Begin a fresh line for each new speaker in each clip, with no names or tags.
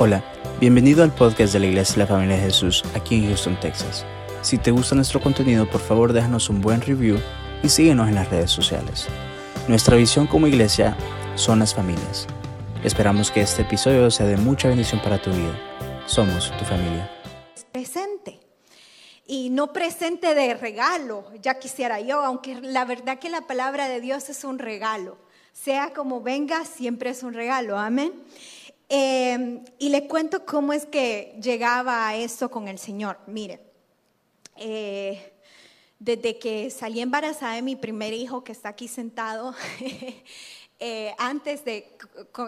Hola, bienvenido al podcast de la Iglesia de la Familia de Jesús aquí en Houston, Texas. Si te gusta nuestro contenido, por favor déjanos un buen review y síguenos en las redes sociales. Nuestra visión como iglesia son las familias. Esperamos que este episodio sea de mucha bendición para tu vida. Somos tu familia.
Presente. Y no presente de regalo, ya quisiera yo, aunque la verdad que la palabra de Dios es un regalo. Sea como venga, siempre es un regalo. Amén. Em, y le cuento cómo es que llegaba a esto con el Señor. Mire, eh, desde que salí embarazada de mi primer hijo, que está aquí sentado, eh, antes de,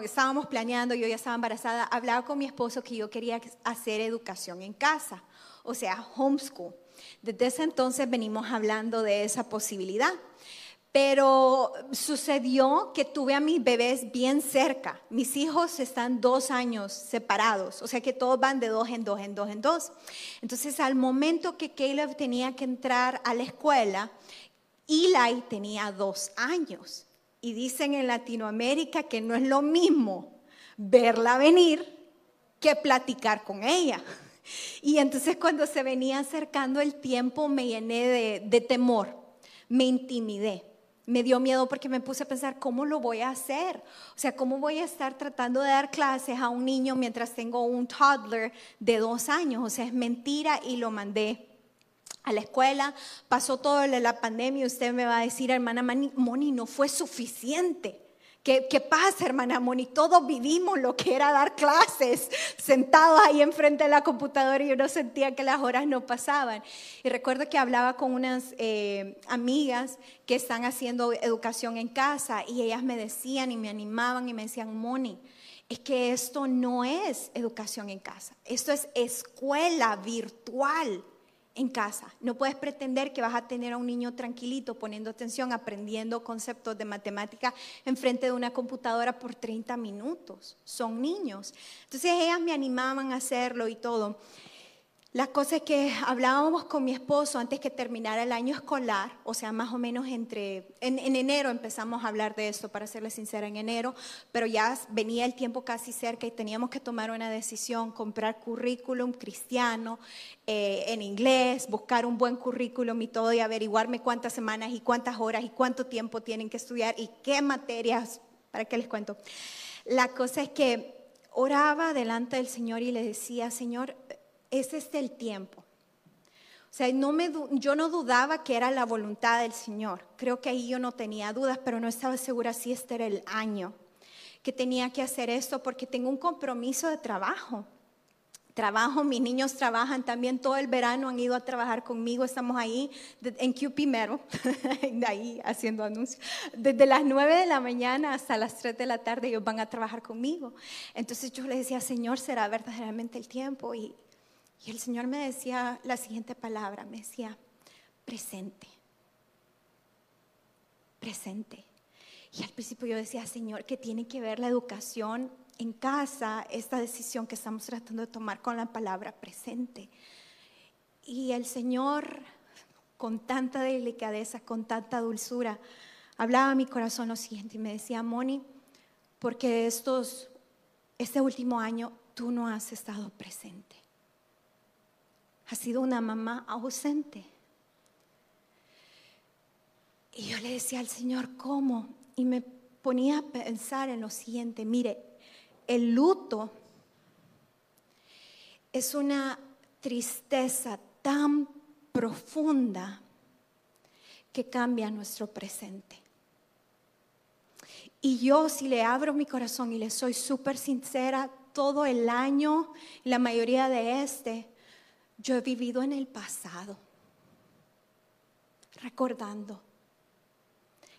estábamos planeando, yo ya estaba embarazada, hablaba con mi esposo que yo quería hacer educación en casa, o sea, homeschool. Desde ese entonces venimos hablando de esa posibilidad. Pero sucedió que tuve a mis bebés bien cerca. Mis hijos están dos años separados, o sea que todos van de dos en dos, en dos, en dos. Entonces, al momento que Caleb tenía que entrar a la escuela, Eli tenía dos años. Y dicen en Latinoamérica que no es lo mismo verla venir que platicar con ella. Y entonces cuando se venía acercando el tiempo me llené de, de temor, me intimidé me dio miedo porque me puse a pensar, ¿cómo lo voy a hacer? O sea, ¿cómo voy a estar tratando de dar clases a un niño mientras tengo un toddler de dos años? O sea, es mentira y lo mandé a la escuela. Pasó todo la pandemia usted me va a decir, hermana Moni, no fue suficiente. ¿Qué, pasa, hermana Moni? Todos vivimos lo que era dar clases, sentados ahí enfrente de la computadora y yo no sentía que las horas no pasaban. Y recuerdo que hablaba con unas eh, amigas que están haciendo educación en casa y ellas me decían y me animaban y me decían, Moni, es que esto no es educación en casa, esto es escuela virtual en casa. No puedes pretender que vas a tener a un niño tranquilito, poniendo atención, aprendiendo conceptos de matemática enfrente de una computadora por 30 minutos. Son niños. Entonces ellas me animaban a hacerlo y todo. La cosa es que hablábamos con mi esposo antes que terminara el año escolar, o sea, más o menos entre, en, enero empezamos a hablar de esto, para serle sincera, en enero, pero ya venía el tiempo casi cerca y teníamos que tomar una decisión, comprar currículum cristiano eh, en inglés, buscar un buen currículum y todo, y averiguarme cuántas semanas y cuántas horas y cuánto tiempo tienen que estudiar y qué materias, ¿para qué les cuento? La cosa es que oraba delante del Señor y le decía, Señor, es este el tiempo. O sea, yo no dudaba que era la voluntad del Señor. Creo que ahí yo no tenía dudas, pero no estaba segura si este era el año que tenía que hacer esto porque tengo un compromiso de trabajo. Trabajo, mis niños trabajan también todo el verano, han ido a trabajar conmigo, estamos ahí en QP Mero, ahí haciendo anuncios. Desde las 9 de la mañana hasta las 3 de la tarde ellos van a trabajar conmigo. Entonces yo le decía, Señor, ¿será verdaderamente el tiempo? Y, y el Señor me decía la siguiente palabra, me decía, presente, presente. Y al principio yo decía, Señor, que tiene que ver la educación en casa, esta decisión que estamos tratando de tomar con la palabra presente. Y el Señor, con tanta delicadeza, con tanta dulzura, hablaba a mi corazón lo siguiente y me decía, Moni, porque estos, este último año tú no has estado presente ha sido una mamá ausente. Y yo le decía al Señor, ¿cómo? Y me ponía a pensar en lo siguiente, mire, el luto es una tristeza tan profunda que cambia nuestro presente. Y yo si le abro mi corazón y le soy súper sincera, todo el año, la mayoría de este, yo he vivido en el pasado, recordando,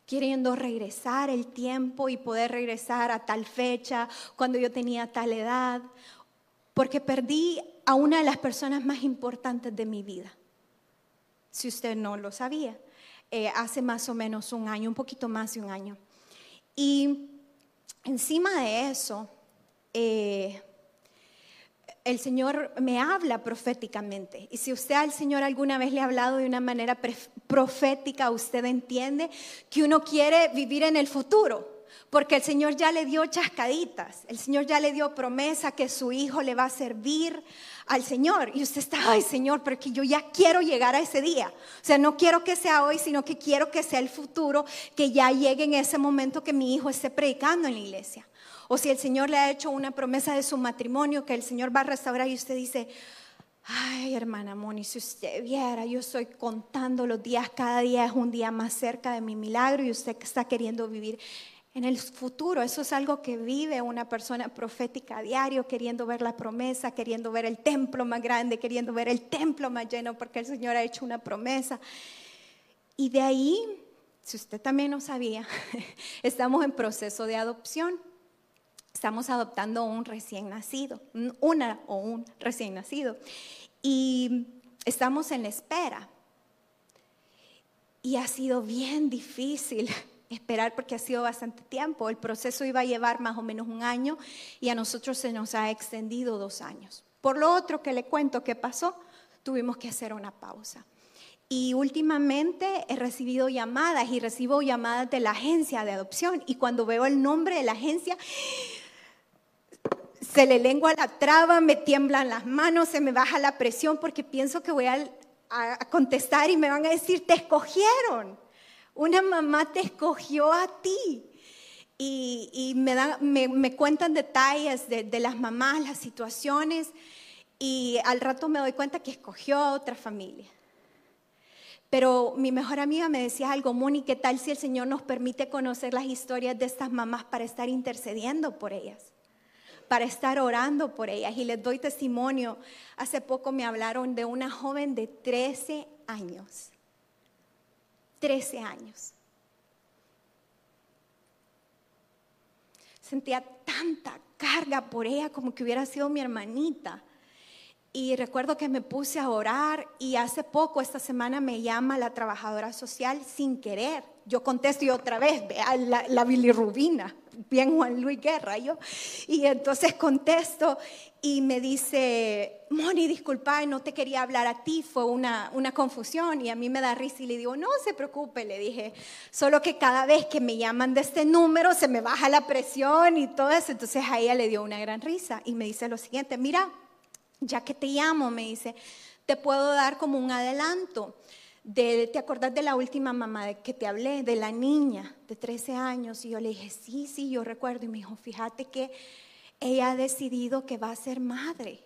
queriendo regresar el tiempo y poder regresar a tal fecha, cuando yo tenía tal edad, porque perdí a una de las personas más importantes de mi vida, si usted no lo sabía, eh, hace más o menos un año, un poquito más de un año. Y encima de eso, eh, el Señor me habla proféticamente. Y si usted al Señor alguna vez le ha hablado de una manera profética, usted entiende que uno quiere vivir en el futuro. porque el Señor ya le dio chascaditas, el Señor ya le dio promesa que su hijo le va a servir al Señor. Y usted está, ay Señor, pero que yo ya quiero llegar a ese día. O sea, no quiero que sea hoy, sino que quiero que sea el futuro, que ya llegue en ese momento que mi hijo esté predicando en la iglesia. O si el Señor le ha hecho una promesa de su matrimonio, que el Señor va a restaurar y usted dice, Ay, hermana Moni, si usted viera, yo estoy contando los días, cada día es un día más cerca de mi milagro y usted está queriendo vivir en el futuro. Eso es algo que vive una persona profética a diario, queriendo ver la promesa, queriendo ver el templo más grande, queriendo ver el templo más lleno, porque el Señor ha hecho una promesa. Y de ahí, si usted también no sabía, estamos en proceso de adopción. Estamos adoptando un recién nacido, una o un recién nacido. Y estamos en espera. Y ha sido bien difícil esperar porque ha sido bastante tiempo. El proceso iba a llevar más o menos un año y a nosotros se nos ha extendido dos años. Por lo otro que le cuento que pasó, tuvimos que hacer una pausa. Y últimamente he recibido llamadas y recibo llamadas de la agencia de adopción y cuando veo el nombre de la agencia, se le lengua la traba, me tiemblan las manos, se me baja la presión porque pienso que voy a, contestar y me van a decir, te escogieron, una mamá te escogió a ti. Y, me, cuentan detalles de, las mamás, las situaciones, y al rato me doy cuenta que escogió a otra familia. Pero mi mejor amiga me decía algo, Moni, ¿qué tal si el Señor nos permite conocer las historias de estas mamás para estar intercediendo por ellas? Para estar orando por ellas. Y les doy testimonio. Hace poco me hablaron de una joven de 13 años. 13 años. Sentía tanta carga por ella como que hubiera sido mi hermanita. Y recuerdo que me puse a orar y hace poco, esta semana, me llama la trabajadora social sin querer. Yo contesto y otra vez, la, la bilirrubina, bien Juan Luis Guerra, yo. Y entonces contesto y me dice, Moni, disculpa, no te quería hablar a ti, fue una, una confusión. Y a mí me da risa y le digo, no se preocupe, le dije, solo que cada vez que me llaman de este número se me baja la presión y todo eso. Entonces a ella le dio una gran risa y me dice lo siguiente, mira, ya que te llamo, me dice, te puedo dar como un adelanto. De, ¿Te acordás de la última mamá de que te hablé, de la niña de 13 años? Y yo le dije, sí, sí, yo recuerdo. Y me dijo, fíjate que ella ha decidido que va a ser madre,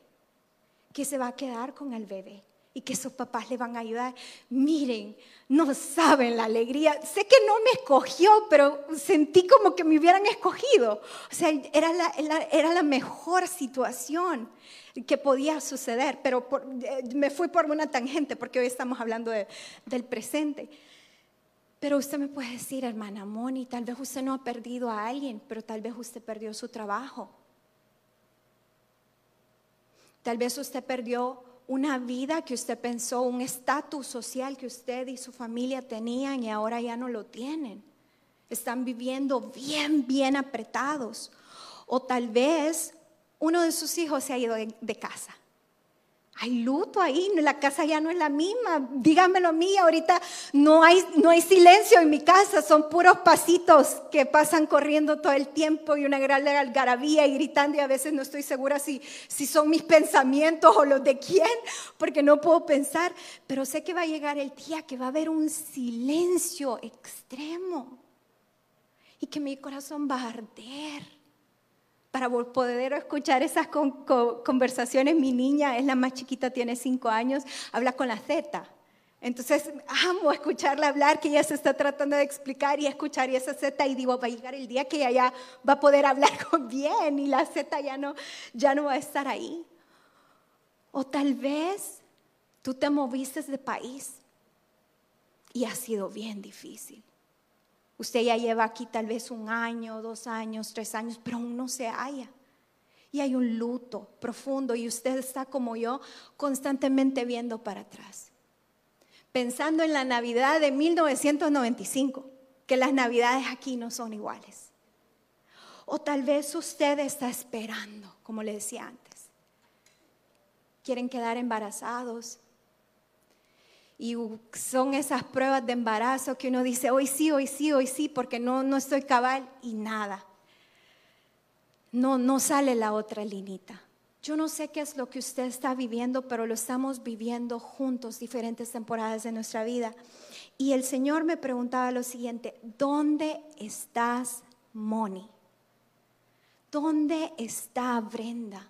que se va a quedar con el bebé y que sus papás le van a ayudar. Miren, no saben la alegría. Sé que no me escogió, pero sentí como que me hubieran escogido. O sea, era la, era la mejor situación que podía suceder, pero eh, me fui por una tangente porque hoy estamos hablando del presente. Pero usted me puede decir, hermana Moni, tal vez usted no ha perdido a alguien, pero tal vez usted perdió su trabajo. Tal vez usted perdió una vida que usted pensó, un estatus social que usted y su familia tenían y ahora ya no lo tienen. Están viviendo bien, bien apretados. O tal vez uno de sus hijos se ha ido de, casa hay luto ahí, la casa ya no es la misma. Dígamelo a mí, ahorita no hay, no hay silencio en mi casa, son puros pasitos que pasan corriendo todo el tiempo y una gran algarabía y gritando y a veces no estoy segura si, si son mis pensamientos o los de quién, porque no puedo pensar, pero sé que va a llegar el día que va a haber un silencio extremo y que mi corazón va a arder para poder escuchar esas conversaciones. Mi niña es la más chiquita, tiene cinco años, habla con la Z. Entonces amo escucharla hablar, que ella se está tratando de explicar y escuchar y esa Z y digo, va a llegar el día que ella ya va a poder hablar con bien y la Z ya no, ya no va a estar ahí. O tal vez tú te moviste de país y ha sido bien difícil. Usted ya lleva aquí tal vez un año, dos años, tres años, pero aún no se halla. Y hay un luto profundo y usted está como yo constantemente viendo para atrás. Pensando en la Navidad de 1995, que las Navidades aquí no son iguales. O tal vez usted está esperando, como le decía antes. Quieren quedar embarazados. Y son esas pruebas de embarazo que uno dice, hoy sí, hoy sí, hoy sí, porque no, no estoy cabal y nada. No, no sale la otra linita. Yo no sé qué es lo que usted está viviendo, pero lo estamos viviendo juntos diferentes temporadas de nuestra vida. Y el Señor me preguntaba lo siguiente, ¿dónde estás, Moni? ¿Dónde está Brenda?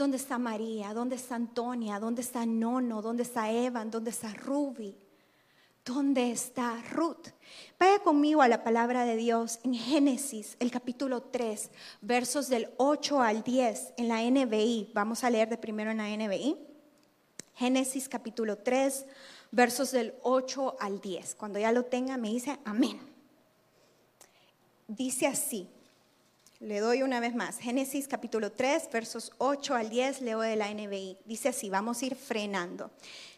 ¿Dónde está María? ¿Dónde está Antonia? ¿Dónde está Nono? ¿Dónde está Evan? ¿Dónde está Ruby? ¿Dónde está Ruth? Vaya conmigo a la palabra de Dios en Génesis, el capítulo 3, versos del 8 al 10 en la NBI. Vamos a leer de primero en la NBI. Génesis capítulo 3, versos del 8 al 10. Cuando ya lo tenga, me dice amén. Dice así, le doy una vez más. Génesis capítulo 3, versos 8 al 10, leo de la NBI. Dice así, vamos a ir frenando.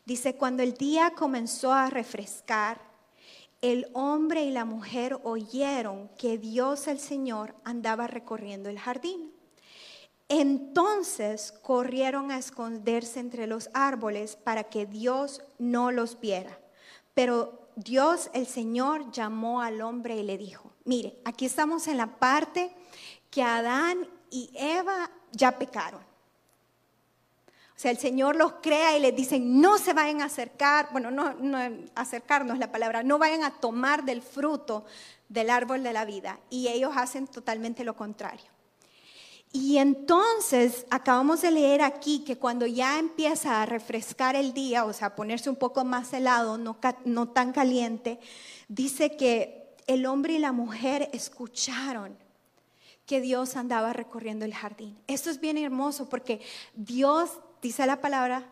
Dice, cuando el día comenzó a refrescar, el hombre y la mujer oyeron que Dios el Señor andaba recorriendo el jardín. Entonces corrieron a esconderse entre los árboles para que Dios no los viera. Pero Dios el Señor llamó al hombre y le dijo, mire, aquí estamos en la parte que Adán y Eva ya pecaron. O sea, el Señor los crea y les dice, no se vayan a acercar, bueno, no, no acercarnos la palabra, no vayan a tomar del fruto del árbol de la vida. Y ellos hacen totalmente lo contrario. Y entonces acabamos de leer aquí que cuando ya empieza a refrescar el día, o sea, a ponerse un poco más helado, no tan caliente, dice que el hombre y la mujer escucharon Dios andaba recorriendo el jardín. Esto es bien hermoso porque Dios, dice la palabra,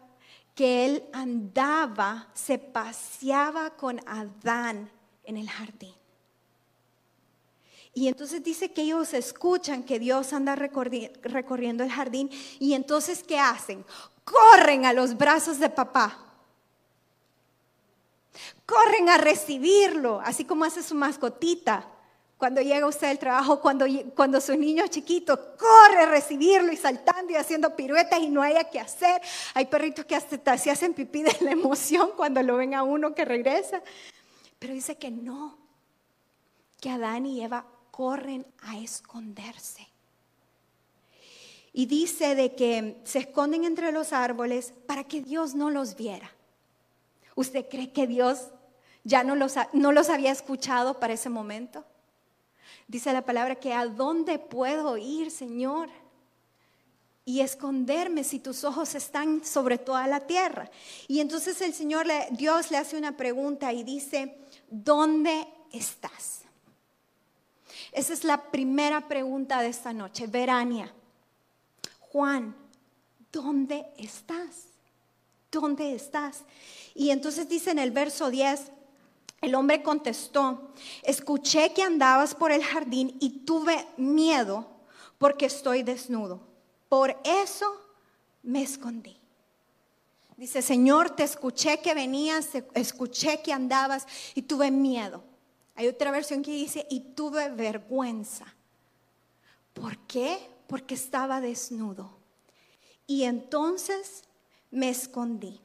que Él andaba, se paseaba con Adán en el jardín. Y entonces dice que ellos escuchan que Dios anda recorriendo el jardín y entonces ¿qué hacen? Corren a los brazos de papá. Corren a recibirlo, así como hace su mascotita cuando llega usted al trabajo, cuando, cuando su niño chiquito corre a recibirlo y saltando y haciendo piruetas y no haya que hacer. Hay perritos que hasta se hacen pipí de la emoción cuando lo ven a uno que regresa. Pero dice que no, que Adán y Eva corren a esconderse. Y dice de que se esconden entre los árboles para que Dios no los viera. ¿Usted cree que Dios ya no los, no los había escuchado para ese momento? Dice la palabra que a dónde puedo ir, Señor, y esconderme si tus ojos están sobre toda la tierra. Y entonces el Señor, Dios le hace una pregunta y dice, ¿dónde estás? Esa es la primera pregunta de esta noche, Verania. Juan, ¿dónde estás? ¿Dónde estás? Y entonces dice en el verso 10, el hombre contestó, escuché que andabas por el jardín y tuve miedo porque estoy desnudo. Por eso me escondí. Dice, Señor, te escuché que venías, escuché que andabas y tuve miedo. Hay otra versión que dice, y tuve vergüenza. ¿Por qué? Porque estaba desnudo. Y entonces me escondí.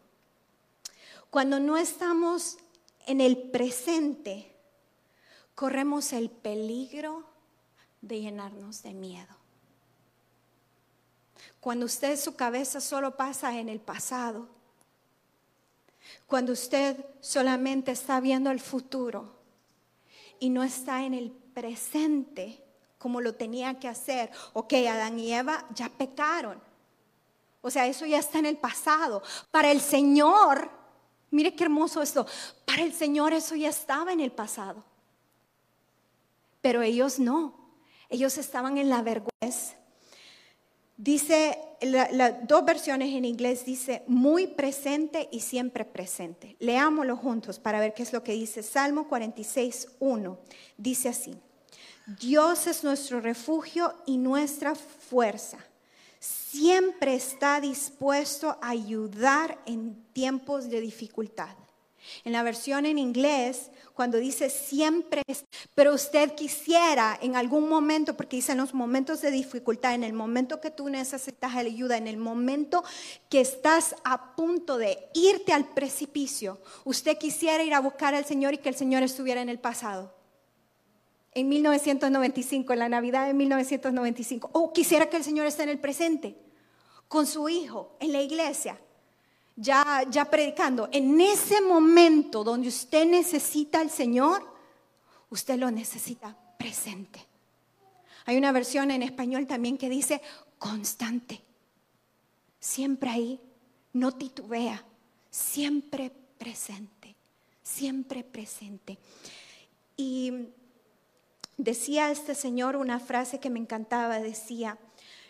Cuando no estamos en el presente corremos el peligro de llenarnos de miedo. Cuando usted su cabeza solo pasa en el pasado, cuando usted solamente está viendo el futuro y no está en el presente como lo tenía que hacer, ok, Adán y Eva ya pecaron. O sea, eso ya está en el pasado. Para el Señor, Mire qué hermoso esto. Para el Señor eso ya estaba en el pasado. Pero ellos no. Ellos estaban en la vergüenza. Dice, las dos versiones en inglés dice muy presente y siempre presente. Leámoslo juntos para ver qué es lo que dice. Salmo 46, 1. Dice así. Dios es nuestro refugio y nuestra fuerza siempre está dispuesto a ayudar en tiempos de dificultad. En la versión en inglés, cuando dice siempre, pero usted quisiera en algún momento, porque dice en los momentos de dificultad, en el momento que tú necesitas ayuda, en el momento que estás a punto de irte al precipicio, usted quisiera ir a buscar al Señor y que el Señor estuviera en el pasado. En 1995, en la Navidad de 1995. O quisiera que el Señor esté en el presente, con su hijo, en la iglesia ya, ya predicando, en ese momento donde usted necesita al Señor, usted lo necesita presente. Hay una versión en español también que dice constante. Siempre ahí, no titubea, siempre presente, siempre presente. Y decía este señor una frase que me encantaba, decía,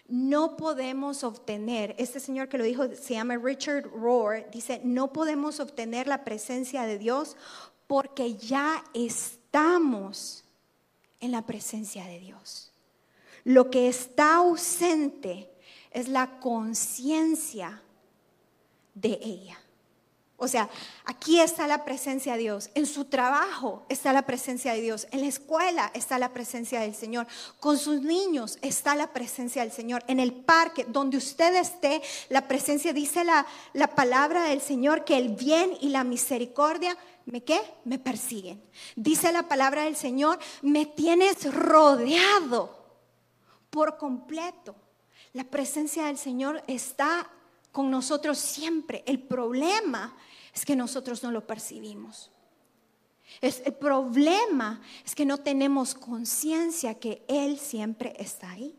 no podemos obtener, este señor que lo dijo se llama Richard Rohr, dice, no podemos obtener la presencia de Dios porque ya estamos en la presencia de Dios. Lo que está ausente es la conciencia de ella. O sea, aquí está la presencia de Dios, en su trabajo está la presencia de Dios, en la escuela está la presencia del Señor, con sus niños está la presencia del Señor, en el parque, donde usted esté, la presencia, dice la, la palabra del Señor, que el bien y la misericordia, ¿me qué? Me persiguen. Dice la palabra del Señor, me tienes rodeado por completo. La presencia del Señor está con nosotros siempre. El problema es que nosotros no lo percibimos. el problema es que no tenemos conciencia que Él siempre está ahí.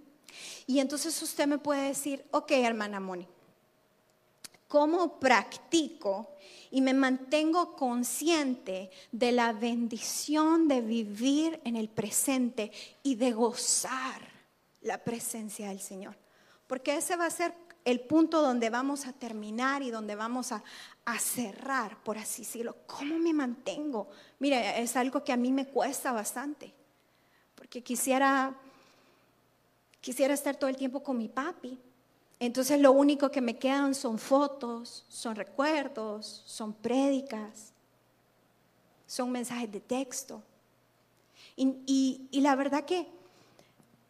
Y entonces usted me puede decir, ok, hermana Moni, ¿cómo practico y me mantengo consciente de la bendición de vivir en el presente y de gozar la presencia del Señor? Porque ese va a ser el punto donde vamos a terminar y donde vamos a, cerrar, por así decirlo. ¿Cómo me mantengo? Mire, es algo que a mí me cuesta bastante, porque quisiera, quisiera estar todo el tiempo con mi papi. Entonces lo único que me quedan son fotos, son recuerdos, son prédicas, son mensajes de texto. y la verdad que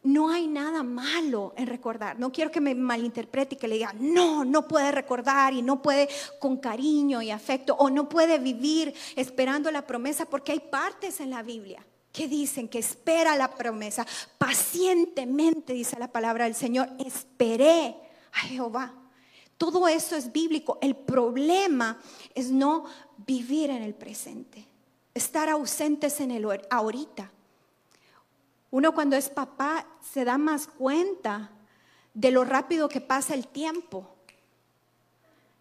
no hay nada malo en recordar. No quiero que me malinterprete y que le diga, no, no puede recordar y no puede con cariño y afecto o no puede vivir esperando la promesa porque hay partes en la Biblia que dicen que espera la promesa. Pacientemente, dice la palabra del Señor, esperé a Jehová. Todo eso es bíblico. El problema es no vivir en el presente, estar ausentes en el ahorita. Uno cuando es papá se da más cuenta de lo rápido que pasa el tiempo.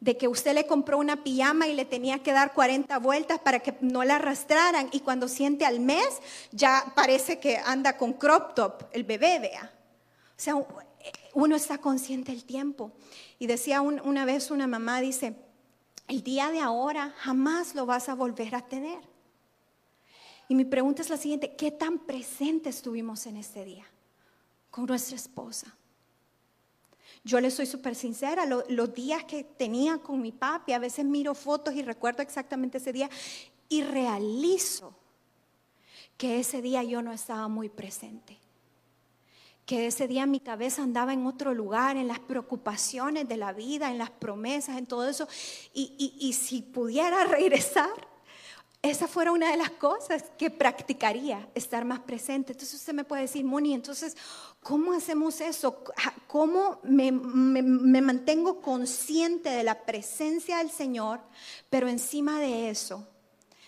De que usted le compró una pijama y le tenía que dar 40 vueltas para que no la arrastraran y cuando siente al mes ya parece que anda con crop top el bebé, vea. O sea, uno está consciente del tiempo. Y decía una vez una mamá, dice, el día de ahora jamás lo vas a volver a tener. Y mi pregunta es la siguiente, ¿qué tan presente estuvimos en este día con nuestra esposa? Yo le soy súper sincera, los días que tenía con mi papi, a veces miro fotos y recuerdo exactamente ese día y realizo que ese día yo no estaba muy presente. Que ese día mi cabeza andaba en otro lugar, en las preocupaciones de la vida, en las promesas, en todo eso. Y, y si pudiera regresar, esa fuera una de las cosas que practicaría, estar más presente. Entonces usted me puede decir, Moni, entonces, ¿cómo hacemos eso? ¿Cómo me, mantengo consciente de la presencia del Señor, pero encima de eso,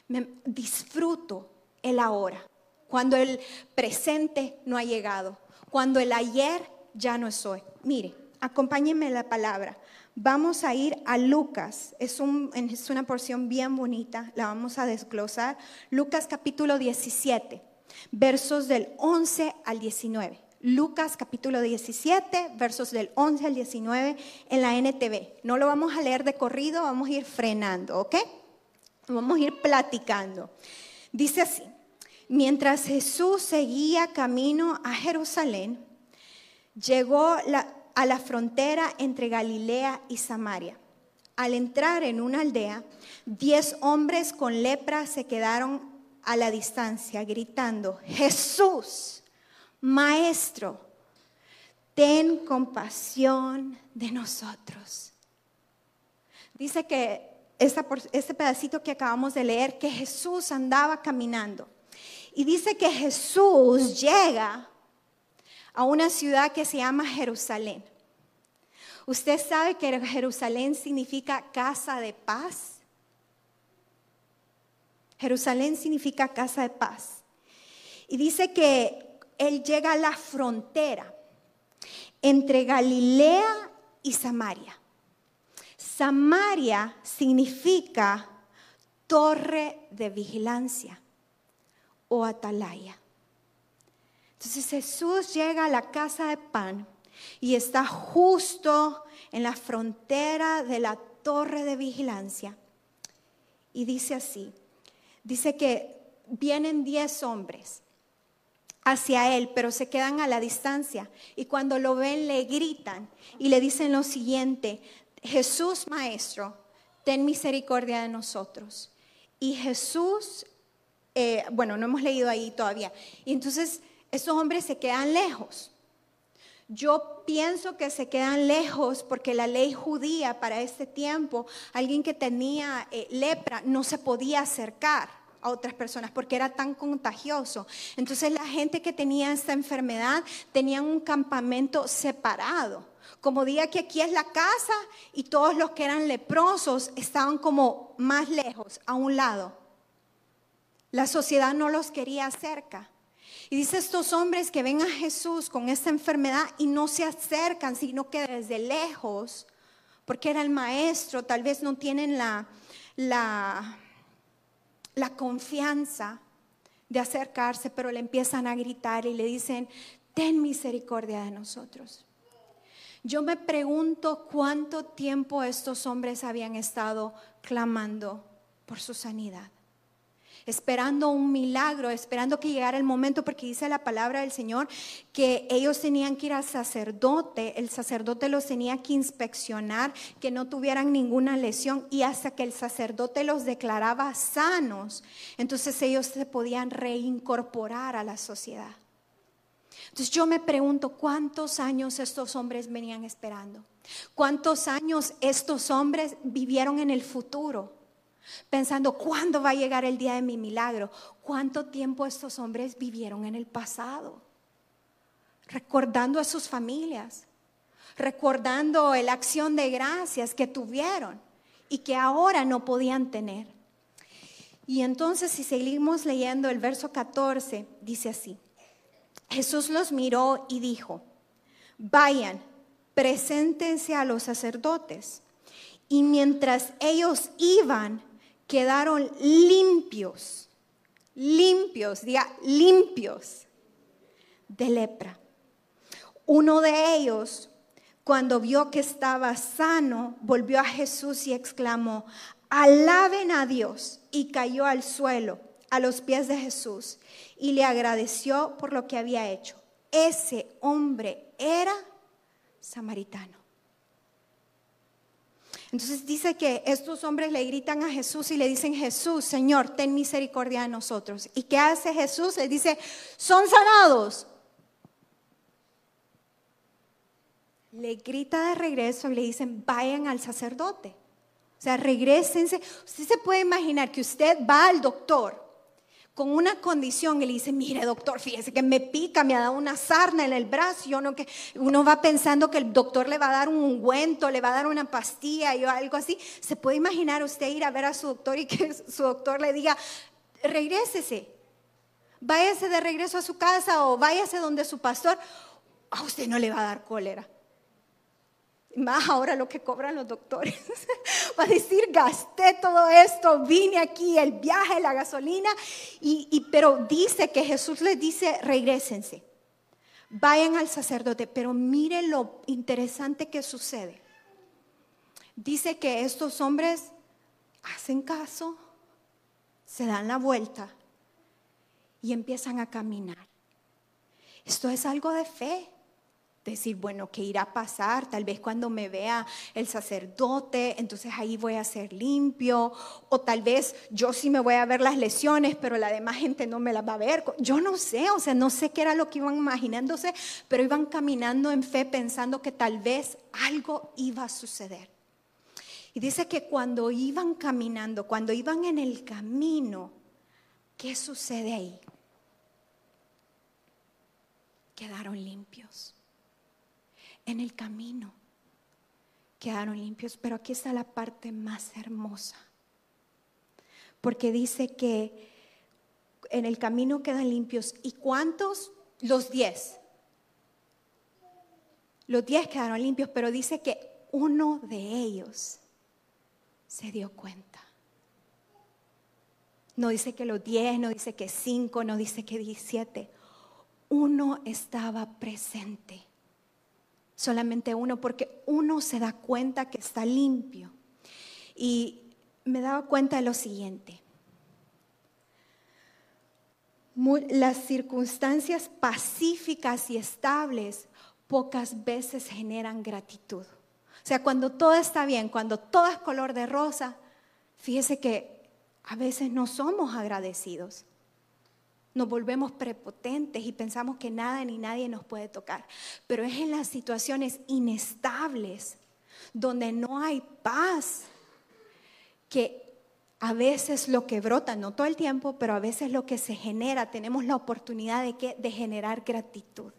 me disfruto el ahora, cuando el presente no ha llegado, cuando el ayer ya no es hoy. Mire, acompáñenme la palabra. Vamos a ir a Lucas, es, una porción bien bonita, la vamos a desglosar. Lucas capítulo 17, versos del 11 al 19. Lucas capítulo 17, versos del 11 al 19 en la NTV. No lo vamos a leer de corrido, vamos a ir frenando, ¿ok? Vamos a ir platicando. Dice así, mientras Jesús seguía camino a Jerusalén, llegó la, a la frontera entre Galilea y Samaria. al entrar en una aldea, diez hombres con lepra se quedaron a la distancia gritando, Jesús, Maestro, ten compasión de nosotros. Dice que este pedacito que acabamos de leer, que Jesús andaba caminando. Y dice que Jesús llega a una ciudad que se llama Jerusalén. ¿Usted sabe que Jerusalén significa casa de paz? Jerusalén significa casa de paz. Y dice que Él llega a la frontera entre Galilea y Samaria. Samaria significa torre de vigilancia o atalaya. Entonces Jesús llega a la casa de pan y está justo en la frontera de la torre de vigilancia. Y dice así, dice que vienen diez hombres hacia él, pero se quedan a la distancia. Y cuando lo ven, le gritan y le dicen lo siguiente, Jesús Maestro, ten misericordia de nosotros. Y Jesús, eh, bueno, no hemos leído ahí todavía. Y entonces esos hombres se quedan lejos. Yo pienso que se quedan lejos porque la ley judía para este tiempo, alguien que tenía eh, lepra no se podía acercar a otras personas porque era tan contagioso. Entonces la gente que tenía esta enfermedad tenían un campamento separado. Como diga que aquí es la casa y todos los que eran leprosos estaban como más lejos, a un lado. La sociedad no los quería cerca. Y dice estos hombres que ven a Jesús con esta enfermedad y no se acercan, sino que desde lejos, porque era el maestro, tal vez no tienen la, la, la confianza de acercarse, pero le empiezan a gritar y le dicen, ten misericordia de nosotros. Yo me pregunto cuánto tiempo estos hombres habían estado clamando por su sanidad, esperando un milagro, esperando que llegara el momento, porque dice la palabra del Señor que ellos tenían que ir al sacerdote, el sacerdote los tenía que inspeccionar, que no tuvieran ninguna lesión y hasta que el sacerdote los declaraba sanos, entonces ellos se podían reincorporar a la sociedad. Entonces yo me pregunto cuántos años estos hombres venían esperando. ¿Cuántos años estos hombres vivieron en el futuro? Pensando, ¿cuándo va a llegar el día de mi milagro? ¿Cuánto tiempo estos hombres vivieron en el pasado? Recordando a sus familias, recordando la acción de gracias que tuvieron y que ahora no podían tener. Y entonces si seguimos leyendo el verso 14, dice así. Jesús los miró y dijo, vayan, preséntense a los sacerdotes. Y mientras ellos iban, quedaron limpios, limpios, diga, limpios de lepra. Uno de ellos, cuando vio que estaba sano, volvió a Jesús y exclamó, alaben a Dios, y cayó al suelo a los pies de Jesús y le agradeció por lo que había hecho. Ese hombre era samaritano. Entonces dice que estos hombres le gritan a Jesús y le dicen, Jesús, Señor, ten misericordia de nosotros. ¿Y qué hace Jesús? Le dice, son sanados. Le grita de regreso y le dicen, vayan al sacerdote. O sea, regresense. Usted se puede imaginar que usted va al doctor con una condición y le dice, mire doctor, fíjese que me pica, me ha dado una sarna en el brazo, yo que uno va pensando que el doctor le va a dar un ungüento, le va a dar una pastilla o algo así. ¿Se puede imaginar usted ir a ver a su doctor y que su doctor le diga, regrésese, váyase de regreso a su casa o váyase donde su pastor? A usted no le va a dar cólera más ahora lo que cobran los doctores. Va a decir, gasté todo esto, vine aquí, el viaje, la gasolina, y, pero dice que Jesús les dice, regresense, vayan al sacerdote, pero miren lo interesante que sucede. Dice que estos hombres hacen caso, se dan la vuelta y empiezan a caminar. Esto es algo de fe decir, bueno, ¿qué irá a pasar? Tal vez cuando me vea el sacerdote, entonces ahí voy a ser limpio. O tal vez yo sí me voy a ver las lesiones, pero la demás gente no me las va a ver. Yo no sé, o sea, no sé qué era lo que iban imaginándose, pero iban caminando en fe pensando que tal vez algo iba a suceder. Y dice que cuando iban caminando, cuando iban en el camino, ¿qué sucede ahí? Quedaron limpios en el camino quedaron limpios. Pero aquí está la parte más hermosa. Porque dice que en el camino quedan limpios. ¿Y cuántos? Los diez. Los diez quedaron limpios, pero dice que uno de ellos se dio cuenta. No dice que los diez, no dice que cinco, no dice que diecisiete. Uno estaba presente solamente uno, porque uno se da cuenta que está limpio. Y me daba cuenta de lo siguiente. Las circunstancias pacíficas y estables pocas veces generan gratitud. O sea, cuando todo está bien, cuando todo es color de rosa, fíjese que a veces no somos agradecidos nos volvemos prepotentes y pensamos que nada ni nadie nos puede tocar. Pero es en las situaciones inestables, donde no hay paz, que a veces lo que brota, no todo el tiempo, pero a veces lo que se genera, tenemos la oportunidad de, de generar gratitud.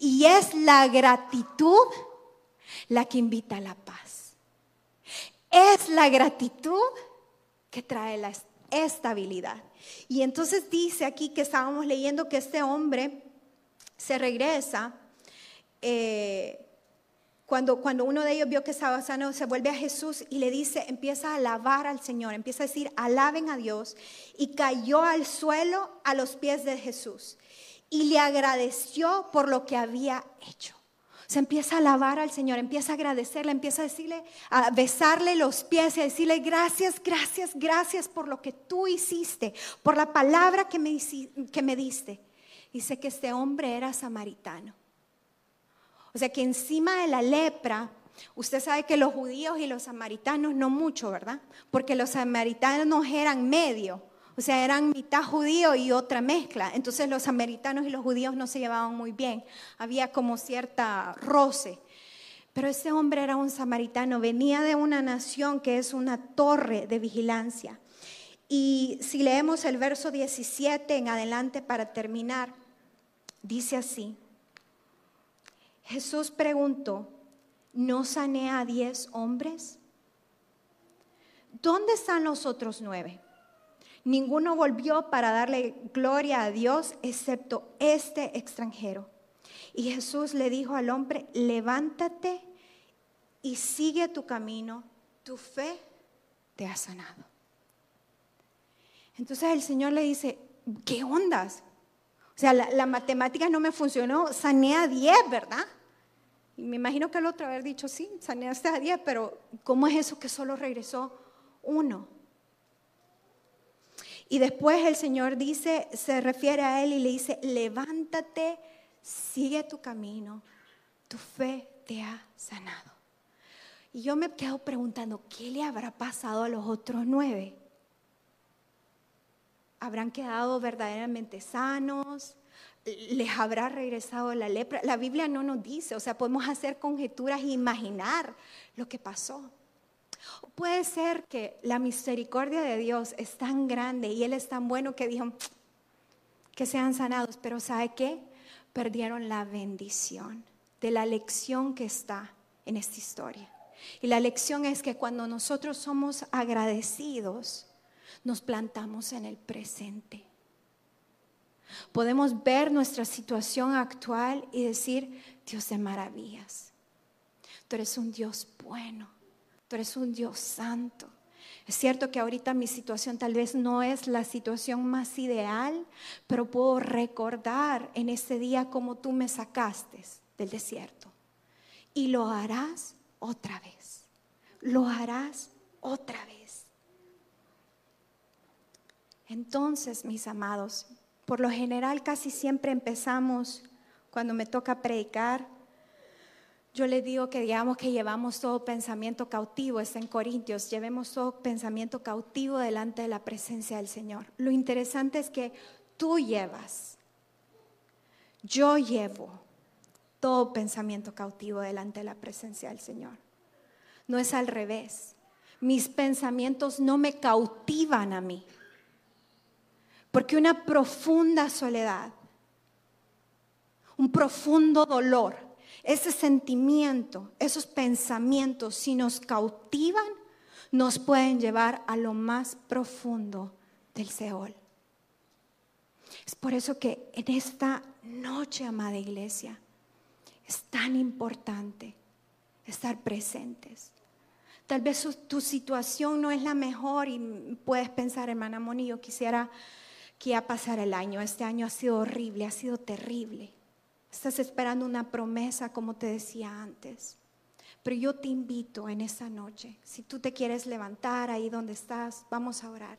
Y es la gratitud la que invita a la paz. Es la gratitud que trae la estabilidad. Y entonces dice aquí que estábamos leyendo que este hombre se regresa. Eh, cuando, cuando, uno de ellos vio que estaba sano, se vuelve a Jesús y le dice, empieza a alabar al Señor, empieza a decir, alaben a Dios. Y cayó al suelo a los pies de Jesús y le agradeció por lo que había hecho se empieza a alabar al Señor, empieza a agradecerle, empieza a decirle, a besarle los pies y a decirle gracias, gracias, gracias por lo que tú hiciste, por la palabra que me, que me diste. Que este hombre era samaritano. O sea que encima de la lepra, usted sabe que los judíos y los samaritanos no mucho, ¿verdad? Porque los samaritanos eran medio. O sea, eran mitad judío y otra mezcla. Entonces los americanos y los judíos no se llevaban muy bien. Había como cierta roce. Pero ese hombre era un samaritano, venía de una nación que es una torre de vigilancia. Y si leemos el verso 17 en adelante para terminar, dice así. Jesús preguntó, ¿no sané a diez hombres? ¿Dónde están los otros nueve? Ninguno volvió para darle gloria a Dios excepto este extranjero. Y Jesús le dijo al hombre, levántate y sigue tu camino, tu fe te ha sanado. Entonces el Señor le dice, ¿qué ondas? O sea, la, matemática no me funcionó, sané a 10, ¿verdad? Y me imagino que el otro haber dicho, sí, saneaste a 10, pero ¿cómo es eso que solo regresó uno? Y después el Señor dice, se refiere a él y le dice, levántate, sigue tu camino, tu fe te ha sanado. Y yo me quedo preguntando, ¿qué le habrá pasado a los otros nueve? ¿Habrán quedado verdaderamente sanos? ¿Les habrá regresado la lepra? La Biblia no nos dice, o sea, podemos hacer conjeturas e imaginar lo que pasó. Puede ser que la misericordia de Dios es tan grande y Él es tan bueno que dijo que sean sanados, pero ¿sabe qué? Perdieron la bendición de la lección que está en esta historia. Y la lección es que cuando nosotros somos agradecidos, nos plantamos en el presente. Podemos ver nuestra situación actual y decir, Dios de maravillas, tú eres un Dios bueno Tú eres un Dios santo. Es cierto que ahorita mi situación tal vez no es la situación más ideal, pero puedo recordar en ese día cómo tú me sacaste del desierto. Y lo harás otra vez. Lo harás otra vez. Entonces, mis amados, por lo general casi siempre empezamos, cuando me toca predicar, Yo le digo que digamos que llevamos todo pensamiento cautivo, está en Corintios, llevemos todo pensamiento cautivo delante de la presencia del Señor. Lo interesante es que tú llevas, yo llevo todo pensamiento cautivo delante de la presencia del Señor. No es al revés. Mis pensamientos no me cautivan a mí. Porque una profunda soledad, un profundo dolor, ese sentimiento, esos pensamientos, si nos cautivan, nos pueden llevar a lo más profundo del Seol. Es por eso que en esta noche, amada iglesia, es tan importante estar presentes. Tal vez tu situación no es la mejor y puedes pensar, hermana Moni, yo quisiera que ya pasara el año. Este año ha sido horrible, ha sido terrible. Estás esperando una promesa, como te decía antes. Pero yo te invito en esta noche, si tú te quieres levantar ahí donde estás, vamos a orar.